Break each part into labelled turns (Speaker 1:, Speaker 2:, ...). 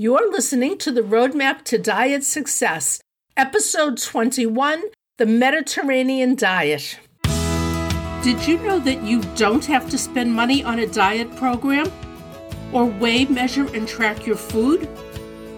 Speaker 1: You're listening to the Roadmap to Diet Success, Episode 21 The Mediterranean Diet. Did you know that you don't have to spend money on a diet program? Or weigh, measure, and track your food?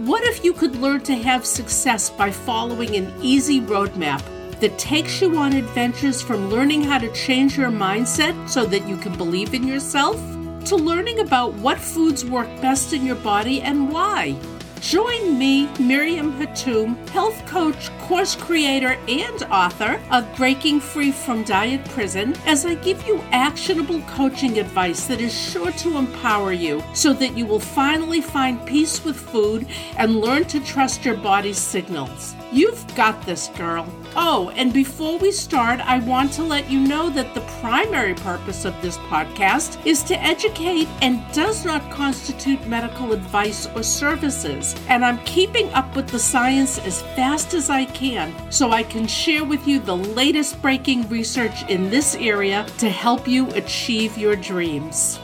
Speaker 1: What if you could learn to have success by following an easy roadmap that takes you on adventures from learning how to change your mindset so that you can believe in yourself? To learning about what foods work best in your body and why. Join me, Miriam Hatoum, health coach, course creator, and author of Breaking Free from Diet Prison, as I give you actionable coaching advice that is sure to empower you so that you will finally find peace with food and learn to trust your body's signals. You've got this, girl. Oh, and before we start, I want to let you know that the primary purpose of this podcast is to educate and does not constitute medical advice or services. And I'm keeping up with the science as fast as I can so I can share with you the latest breaking research in this area to help you achieve your dreams.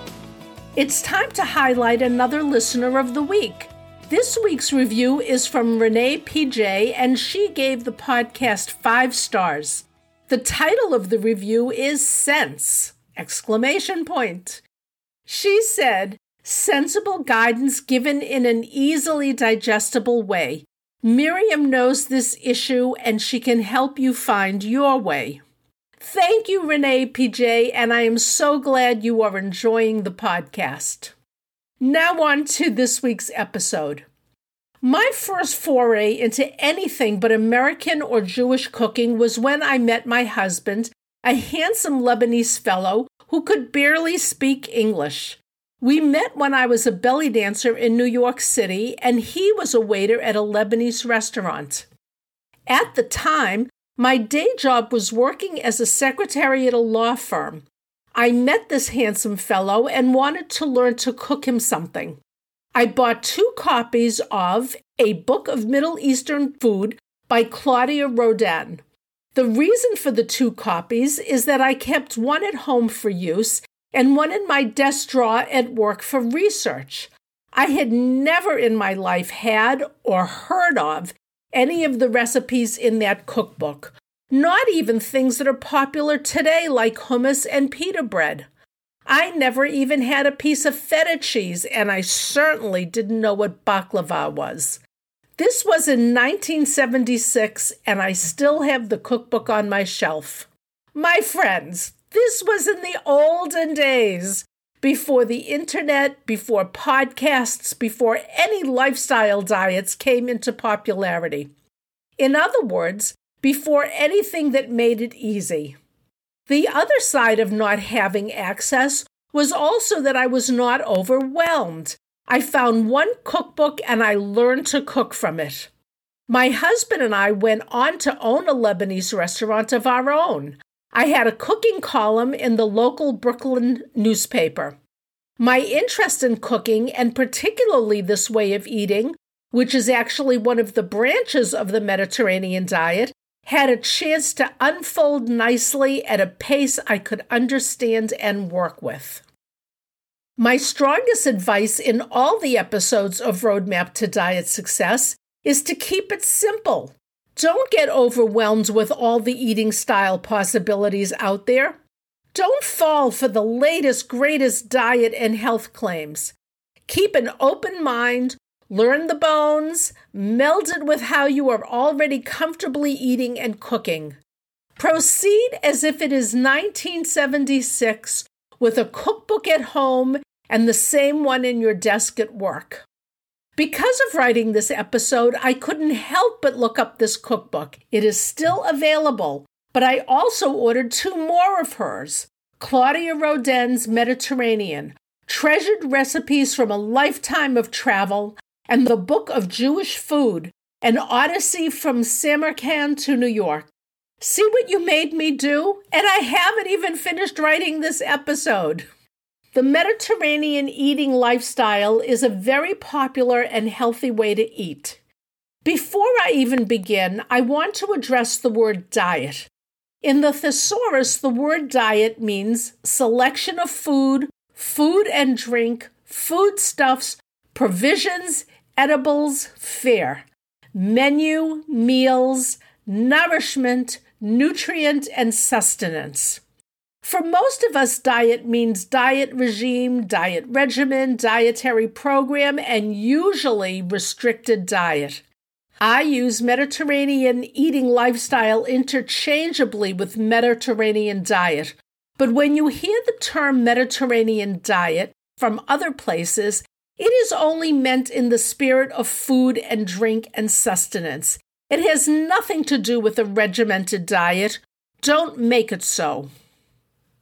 Speaker 1: It's time to highlight another listener of the week. This week's review is from Renee PJ, and she gave the podcast five stars. The title of the review is Sense! Exclamation point. She said, sensible guidance given in an easily digestible way. Miriam knows this issue and she can help you find your way. Thank you, Renee PJ, and I am so glad you are enjoying the podcast. Now, on to this week's episode. My first foray into anything but American or Jewish cooking was when I met my husband, a handsome Lebanese fellow who could barely speak English. We met when I was a belly dancer in New York City, and he was a waiter at a Lebanese restaurant. At the time, my day job was working as a secretary at a law firm. I met this handsome fellow and wanted to learn to cook him something. I bought two copies of A Book of Middle Eastern Food by Claudia Roden. The reason for the two copies is that I kept one at home for use and one in my desk drawer at work for research. I had never in my life had or heard of any of the recipes in that cookbook, not even things that are popular today like hummus and pita bread. I never even had a piece of feta cheese, and I certainly didn't know what baklava was. This was in 1976, and I still have the cookbook on my shelf. My friends, this was in the olden days, before the internet, before podcasts, before any lifestyle diets came into popularity. In other words, before anything that made it easy. The other side of not having access was also that I was not overwhelmed. I found one cookbook and I learned to cook from it. My husband and I went on to own a Lebanese restaurant of our own. I had a cooking column in the local Brooklyn newspaper. My interest in cooking, and particularly this way of eating, which is actually one of the branches of the Mediterranean diet, had a chance to unfold nicely at a pace I could understand and work with. My strongest advice in all the episodes of Roadmap to Diet Success is to keep it simple. Don't get overwhelmed with all the eating style possibilities out there. Don't fall for the latest, greatest diet and health claims. Keep an open mind, Learn the bones, meld it with how you are already comfortably eating and cooking. Proceed as if it is 1976 with a cookbook at home and the same one in your desk at work. Because of writing this episode, I couldn't help but look up this cookbook. It is still available, but I also ordered two more of hers Claudia Roden's Mediterranean, treasured recipes from a lifetime of travel and the Book of Jewish Food, an odyssey from Samarkand to New York. See what you made me do? And I haven't even finished writing this episode. The Mediterranean eating lifestyle is a very popular and healthy way to eat. Before I even begin, I want to address the word diet. In the thesaurus, the word diet means selection of food, food and drink, foodstuffs, provisions, edibles, fare, menu, meals, nourishment, nutrient, and sustenance. For most of us, diet means diet regime, diet regimen, dietary program, and usually restricted diet. I use Mediterranean eating lifestyle interchangeably with Mediterranean diet, but when you hear the term Mediterranean diet from other places, it is only meant in the spirit of food and drink and sustenance. It has nothing to do with a regimented diet. Don't make it so.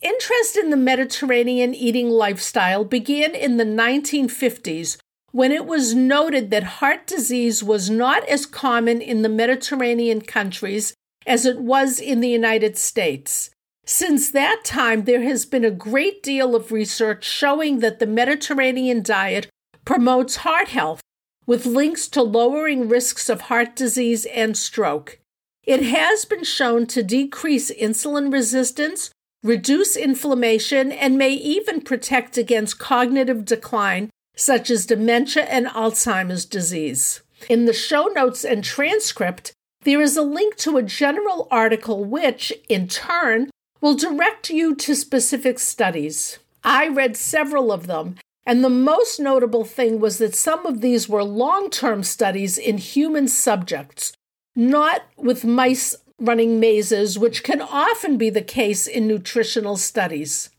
Speaker 1: Interest in the Mediterranean eating lifestyle began in the 1950s when it was noted that heart disease was not as common in the Mediterranean countries as it was in the United States. Since that time, there has been a great deal of research showing that the Mediterranean diet promotes heart health with links to lowering risks of heart disease and stroke. It has been shown to decrease insulin resistance, reduce inflammation, and may even protect against cognitive decline, such as dementia and Alzheimer's disease. In the show notes and transcript, there is a link to a general article which, in turn, will direct you to specific studies. I read several of them and the most notable thing was that some of these were long term studies in human subjects, not with mice running mazes, which can often be the case in nutritional studies.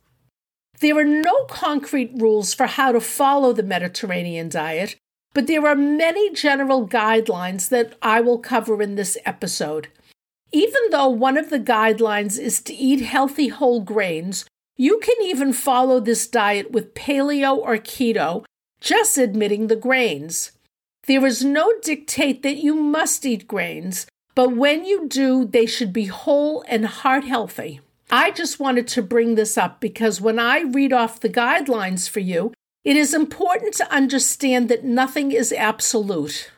Speaker 1: There are no concrete rules for how to follow the Mediterranean diet, but there are many general guidelines that I will cover in this episode. Even though one of the guidelines is to eat healthy whole grains, you can even follow this diet with paleo or keto, just admitting the grains. There is no dictate that you must eat grains, but when you do, they should be whole and heart healthy. I just wanted to bring this up because when I read off the guidelines for you, it is important to understand that nothing is absolute.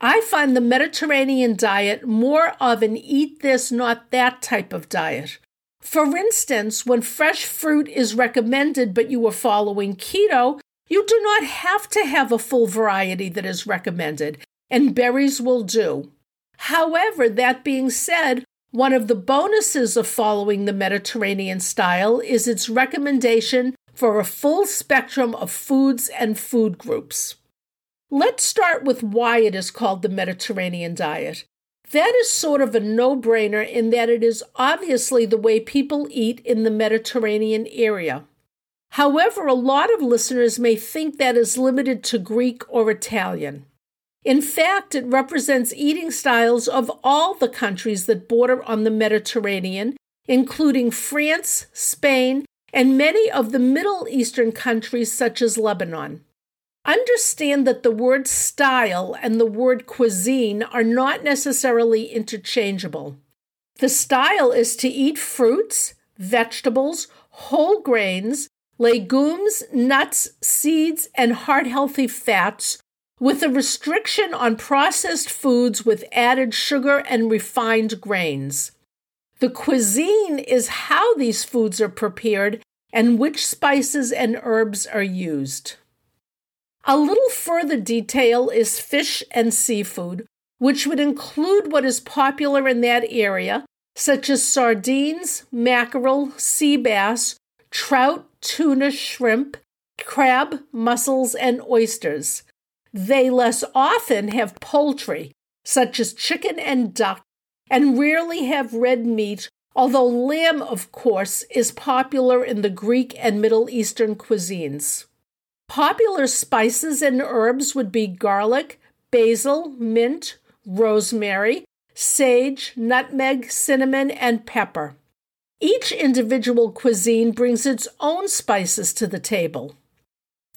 Speaker 1: I find the Mediterranean diet more of an eat this, not that type of diet. For instance, when fresh fruit is recommended but you are following keto, you do not have to have a full variety that is recommended, and berries will do. However, that being said, one of the bonuses of following the Mediterranean style is its recommendation for a full spectrum of foods and food groups. Let's start with why it is called the Mediterranean diet. That is sort of a no brainer in that it is obviously the way people eat in the Mediterranean area. However, a lot of listeners may think that is limited to Greek or Italian. In fact, it represents eating styles of all the countries that border on the Mediterranean, including France, Spain, and many of the Middle Eastern countries such as Lebanon. Understand that the word style and the word cuisine are not necessarily interchangeable. The style is to eat fruits, vegetables, whole grains, legumes, nuts, seeds, and heart healthy fats, with a restriction on processed foods with added sugar and refined grains. The cuisine is how these foods are prepared and which spices and herbs are used. A little further detail is fish and seafood, which would include what is popular in that area, such as sardines, mackerel, sea bass, trout, tuna, shrimp, crab, mussels, and oysters. They less often have poultry, such as chicken and duck, and rarely have red meat, although lamb, of course, is popular in the Greek and Middle Eastern cuisines. Popular spices and herbs would be garlic, basil, mint, rosemary, sage, nutmeg, cinnamon, and pepper. Each individual cuisine brings its own spices to the table.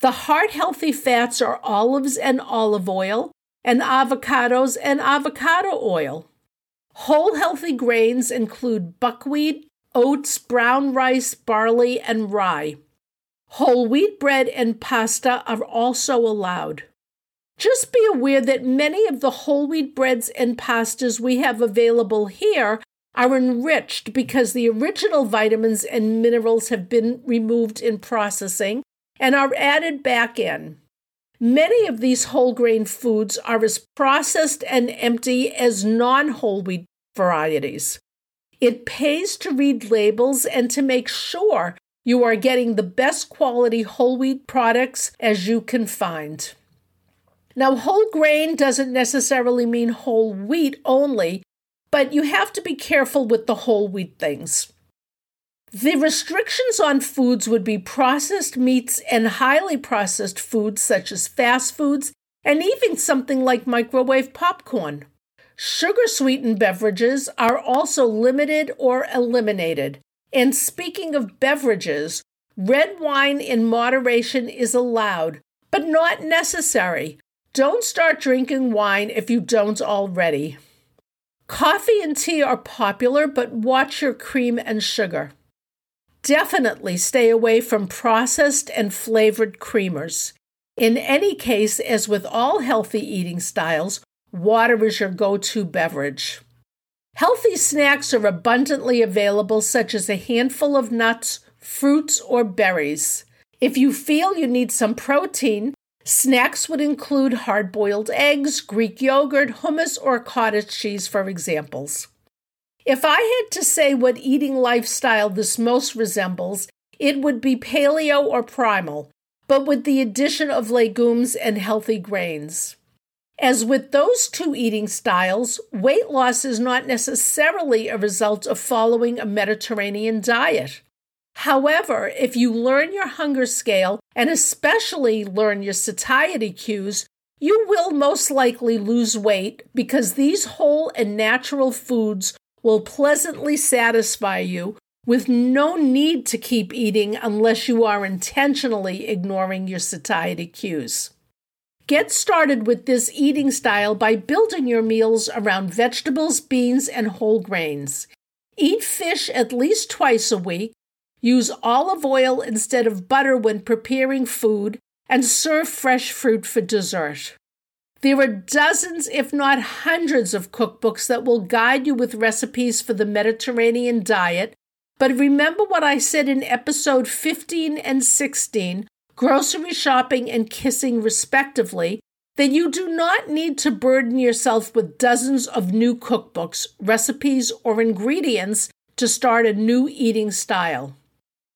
Speaker 1: The heart healthy fats are olives and olive oil, and avocados and avocado oil. Whole healthy grains include buckwheat, oats, brown rice, barley, and rye. Whole wheat bread and pasta are also allowed. Just be aware that many of the whole wheat breads and pastas we have available here are enriched because the original vitamins and minerals have been removed in processing and are added back in. Many of these whole grain foods are as processed and empty as non whole wheat varieties. It pays to read labels and to make sure you are getting the best quality whole wheat products as you can find. Now, whole grain doesn't necessarily mean whole wheat only, but you have to be careful with the whole wheat things. The restrictions on foods would be processed meats and highly processed foods such as fast foods and even something like microwave popcorn. Sugar sweetened beverages are also limited or eliminated. And speaking of beverages, red wine in moderation is allowed, but not necessary. Don't start drinking wine if you don't already. Coffee and tea are popular, but watch your cream and sugar. Definitely stay away from processed and flavored creamers. In any case, as with all healthy eating styles, water is your go to beverage. Healthy snacks are abundantly available, such as a handful of nuts, fruits, or berries. If you feel you need some protein, snacks would include hard boiled eggs, Greek yogurt, hummus, or cottage cheese, for examples. If I had to say what eating lifestyle this most resembles, it would be paleo or primal, but with the addition of legumes and healthy grains. As with those two eating styles, weight loss is not necessarily a result of following a Mediterranean diet. However, if you learn your hunger scale and especially learn your satiety cues, you will most likely lose weight because these whole and natural foods will pleasantly satisfy you with no need to keep eating unless you are intentionally ignoring your satiety cues. Get started with this eating style by building your meals around vegetables, beans, and whole grains. Eat fish at least twice a week. Use olive oil instead of butter when preparing food, and serve fresh fruit for dessert. There are dozens, if not hundreds, of cookbooks that will guide you with recipes for the Mediterranean diet. But remember what I said in episode 15 and 16 grocery shopping and kissing, respectively, then you do not need to burden yourself with dozens of new cookbooks, recipes, or ingredients to start a new eating style.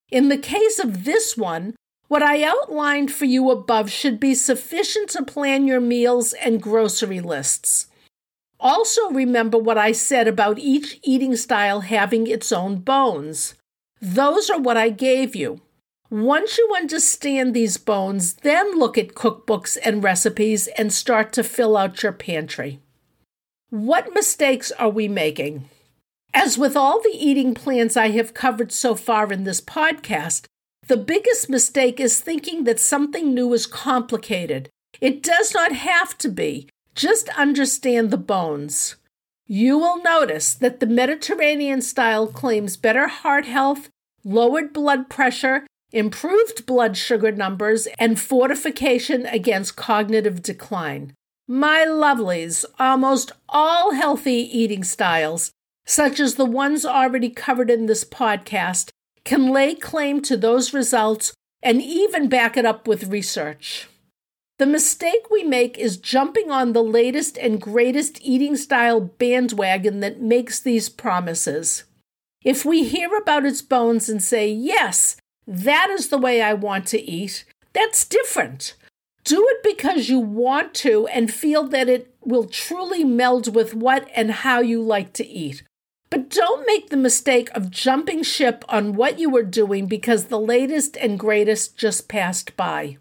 Speaker 1: In the case of this one, what I outlined for you above should be sufficient to plan your meals and grocery lists. Also, remember what I said about each eating style having its own bones. Those are what I gave you. Once you understand these bones, then look at cookbooks and recipes and start to fill out your pantry. What mistakes are we making? As with all the eating plans I have covered so far in this podcast, the biggest mistake is thinking that something new is complicated. It does not have to be. Just understand the bones. You will notice that the Mediterranean style claims better heart health, lowered blood pressure, improved blood sugar numbers, and fortification against cognitive decline. My lovelies, almost all healthy eating styles, such as the ones already covered in this podcast, can lay claim to those results and even back it up with research. The mistake we make is jumping on the latest and greatest eating style bandwagon that makes these promises. If we hear about its bones and say, yes, that is the way I want to eat, that's different. Do it because you want to and feel that it will truly meld with what and how you like to eat. But don't make the mistake of jumping ship on what you were doing because the latest and greatest just passed by.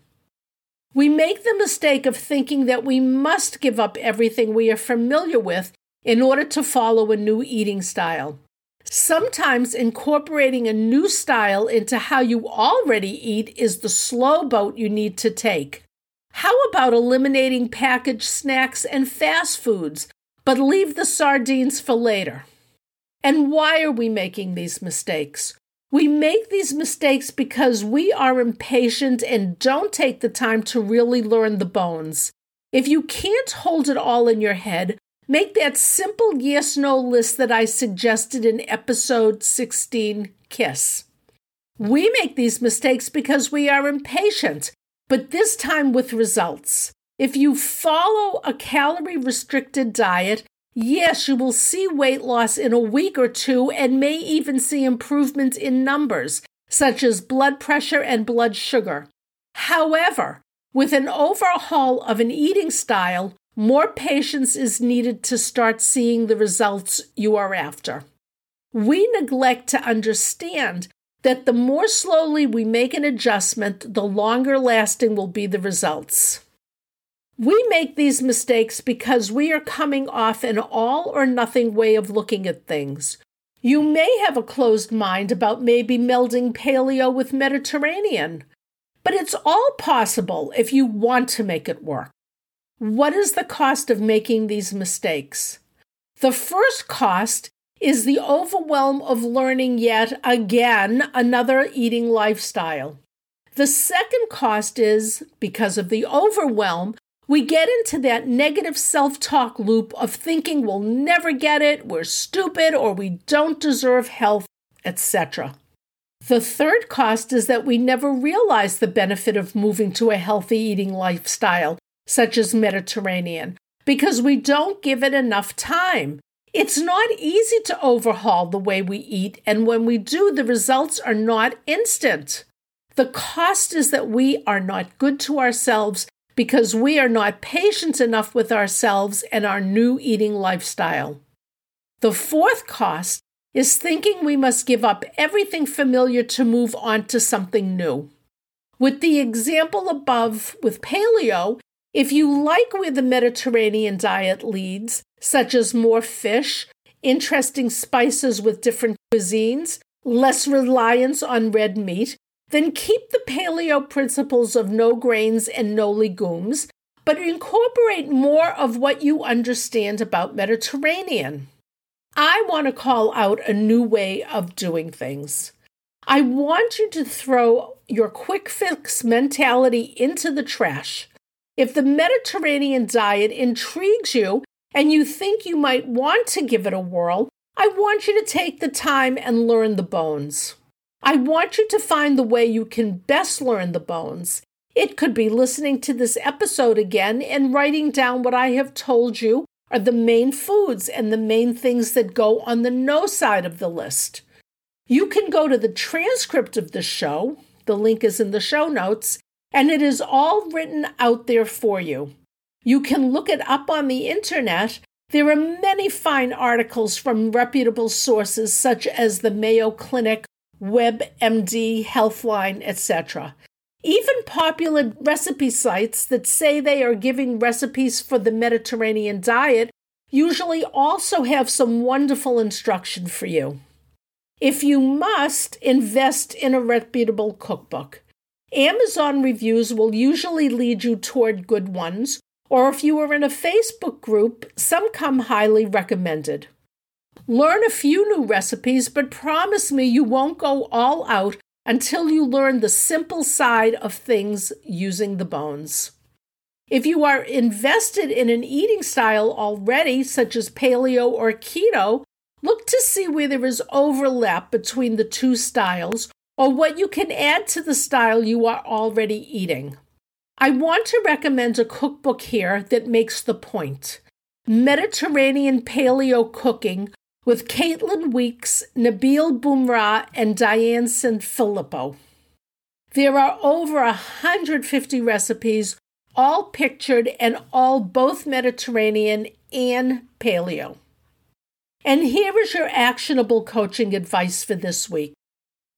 Speaker 1: We make the mistake of thinking that we must give up everything we are familiar with in order to follow a new eating style. Sometimes incorporating a new style into how you already eat is the slow boat you need to take. How about eliminating packaged snacks and fast foods, but leave the sardines for later? And why are we making these mistakes? We make these mistakes because we are impatient and don't take the time to really learn the bones. If you can't hold it all in your head, make that simple yes no list that I suggested in episode 16 Kiss. We make these mistakes because we are impatient. but this time with results. If you follow a calorie restricted diet, yes, you will see weight loss in a week or two and may even see improvements in numbers, such as blood pressure and blood sugar. However, with an overhaul of an eating style, more patience is needed to start seeing the results you are after. We neglect to understand that the more slowly we make an adjustment, the longer lasting will be the results. We make these mistakes because we are coming off an all or nothing way of looking at things. You may have a closed mind about maybe melding paleo with Mediterranean, but it's all possible if you want to make it work. What is the cost of making these mistakes? The first cost is the overwhelm of learning yet again another eating lifestyle. The second cost is because of the overwhelm, we get into that negative self talk loop of thinking we'll never get it, we're stupid, or we don't deserve health, etc. The third cost is that we never realize the benefit of moving to a healthy eating lifestyle such as Mediterranean, because we don't give it enough time. It's not easy to overhaul the way we eat, and when we do, the results are not instant. The cost is that we are not good to ourselves because we are not patient enough with ourselves and our new eating lifestyle. The fourth cost is thinking we must give up everything familiar to move on to something new. With the example above with paleo, if you like where the Mediterranean diet leads, such as more fish, interesting spices with different cuisines, less reliance on red meat, then keep the paleo principles of no grains and no legumes, but incorporate more of what you understand about Mediterranean. I want to call out a new way of doing things. I want you to throw your quick fix mentality into the trash. If the Mediterranean diet intrigues you and you think you might want to give it a whirl, I want you to take the time and learn the bones. I want you to find the way you can best learn the bones. It could be listening to this episode again and writing down what I have told you are the main foods and the main things that go on the no side of the list. You can go to the transcript of the show, the link is in the show notes, and it is all written out there for you. You can look it up on the internet. There are many fine articles from reputable sources such as the Mayo Clinic, WebMD, Healthline, etc. Even popular recipe sites that say they are giving recipes for the Mediterranean diet usually also have some wonderful instruction for you. If you must, invest in a reputable cookbook. Amazon reviews will usually lead you toward good ones, or if you are in a Facebook group, some come highly recommended. Learn a few new recipes, but promise me you won't go all out until you learn the simple side of things using the bones. If you are invested in an eating style already, such as paleo or keto, look to see where there is overlap between the two styles or what you can add to the style you are already eating. I want to recommend a cookbook here that makes the point Mediterranean Paleo Cooking with Caitlin Weeks, Nabil Boumrar, and Diane Sanfilippo. There are over 150 recipes, all pictured and all both Mediterranean and paleo. And here is your actionable coaching advice for this week.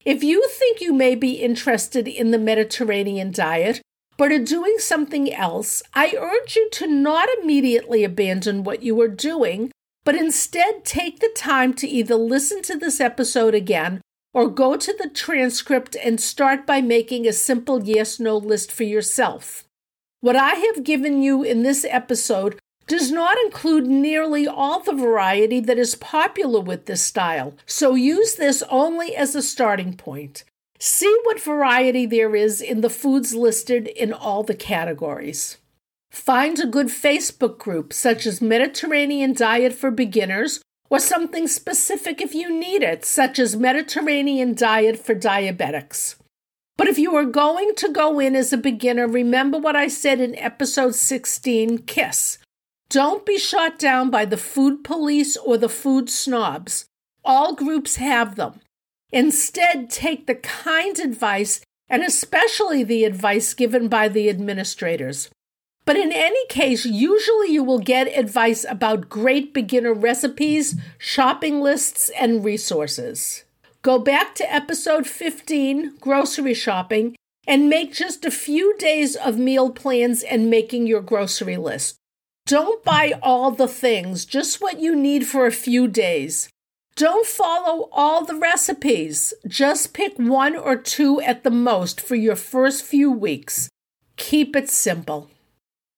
Speaker 1: If you think you may be interested in the Mediterranean diet, but are doing something else, I urge you to not immediately abandon what you are doing, but instead take the time to either listen to this episode again or go to the transcript and start by making a simple yes no list for yourself. What I have given you in this episode does not include nearly all the variety that is popular with this style, so use this only as a starting point. See what variety there is in the foods listed in all the categories. Find a good Facebook group, such as Mediterranean Diet for Beginners, or something specific if you need it, such as Mediterranean Diet for Diabetics. But if you are going to go in as a beginner, remember what I said in episode 16 KISS. Don't be shot down by the food police or the food snobs. All groups have them. Instead, take the kind advice and especially the advice given by the administrators. But in any case, usually you will get advice about great beginner recipes, shopping lists, and resources. Go back to episode 15, grocery shopping, and make just a few days of meal plans and making your grocery list. Don't buy all the things, just what you need for a few days. Don't follow all the recipes. Just pick one or two at the most for your first few weeks. Keep it simple.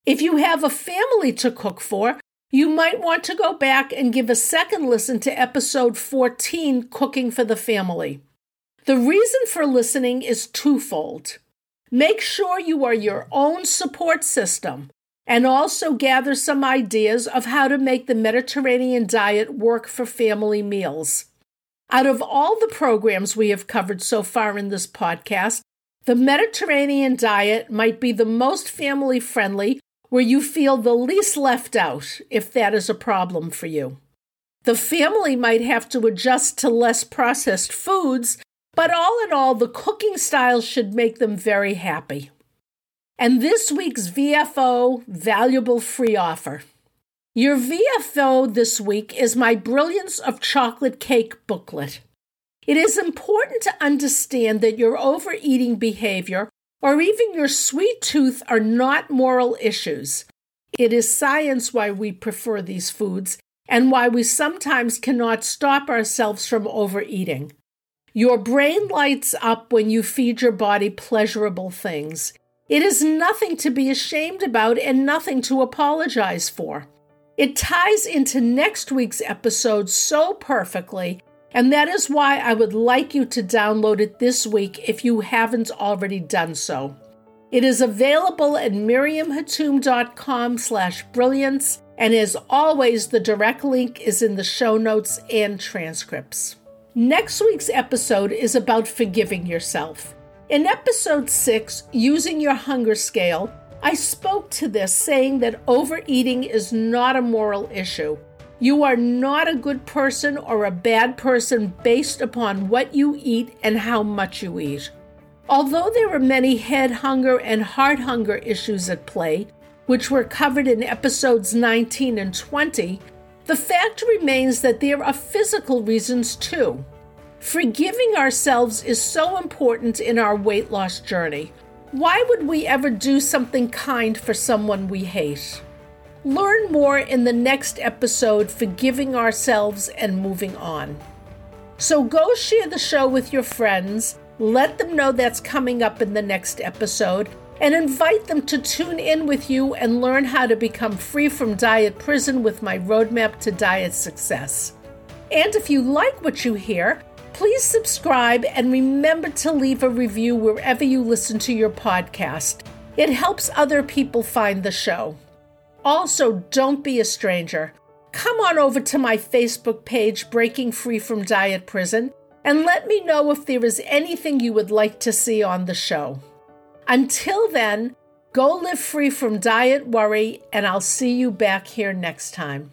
Speaker 1: If you have a family to cook for, you might want to go back and give a second listen to episode 14, Cooking for the Family. The reason for listening is twofold. Make sure you are your own support system and also gather some ideas of how to make the Mediterranean diet work for family meals. Out of all the programs we have covered so far in this podcast, the Mediterranean diet might be the most family friendly where you feel the least left out if that is a problem for you. The family might have to adjust to less processed foods, but all in all, the cooking styles should make them very happy. And this week's VFO valuable free offer. Your VFO this week is my Brilliance of Chocolate Cake booklet. It is important to understand that your overeating behavior or even your sweet tooth are not moral issues. It is science why we prefer these foods and why we sometimes cannot stop ourselves from overeating. Your brain lights up when you feed your body pleasurable things. It is nothing to be ashamed about and nothing to apologize for. It ties into next week's episode so perfectly and that is why I would like you to download it this week if you haven't already done so. It is available at miriamhatoum.com slash brilliance, and as always, the direct link is in the show notes and transcripts. Next week's episode is about forgiving yourself. In episode 6, Using Your Hunger Scale, I spoke to this saying that overeating is not a moral issue. You are not a good person or a bad person based upon what you eat and how much you eat. Although there are many head hunger and heart hunger issues at play, which were covered in episodes 19 and 20, the fact remains that there are physical reasons too. Forgiving ourselves is so important in our weight loss journey. Why would we ever do something kind for someone we hate? Learn more in the next episode, Forgiving Ourselves and Moving On. So go share the show with your friends, let them know that's coming up in the next episode, and invite them to tune in with you and learn how to become free from diet prison with my roadmap to diet success. And if you like what you hear, please subscribe and remember to leave a review wherever you listen to your podcast. It helps other people find the show. Also, don't be a stranger. Come on over to my Facebook page, Breaking Free from Diet Prison, and let me know if there is anything you would like to see on the show. Until then, go live free from diet worry, and I'll see you back here next time.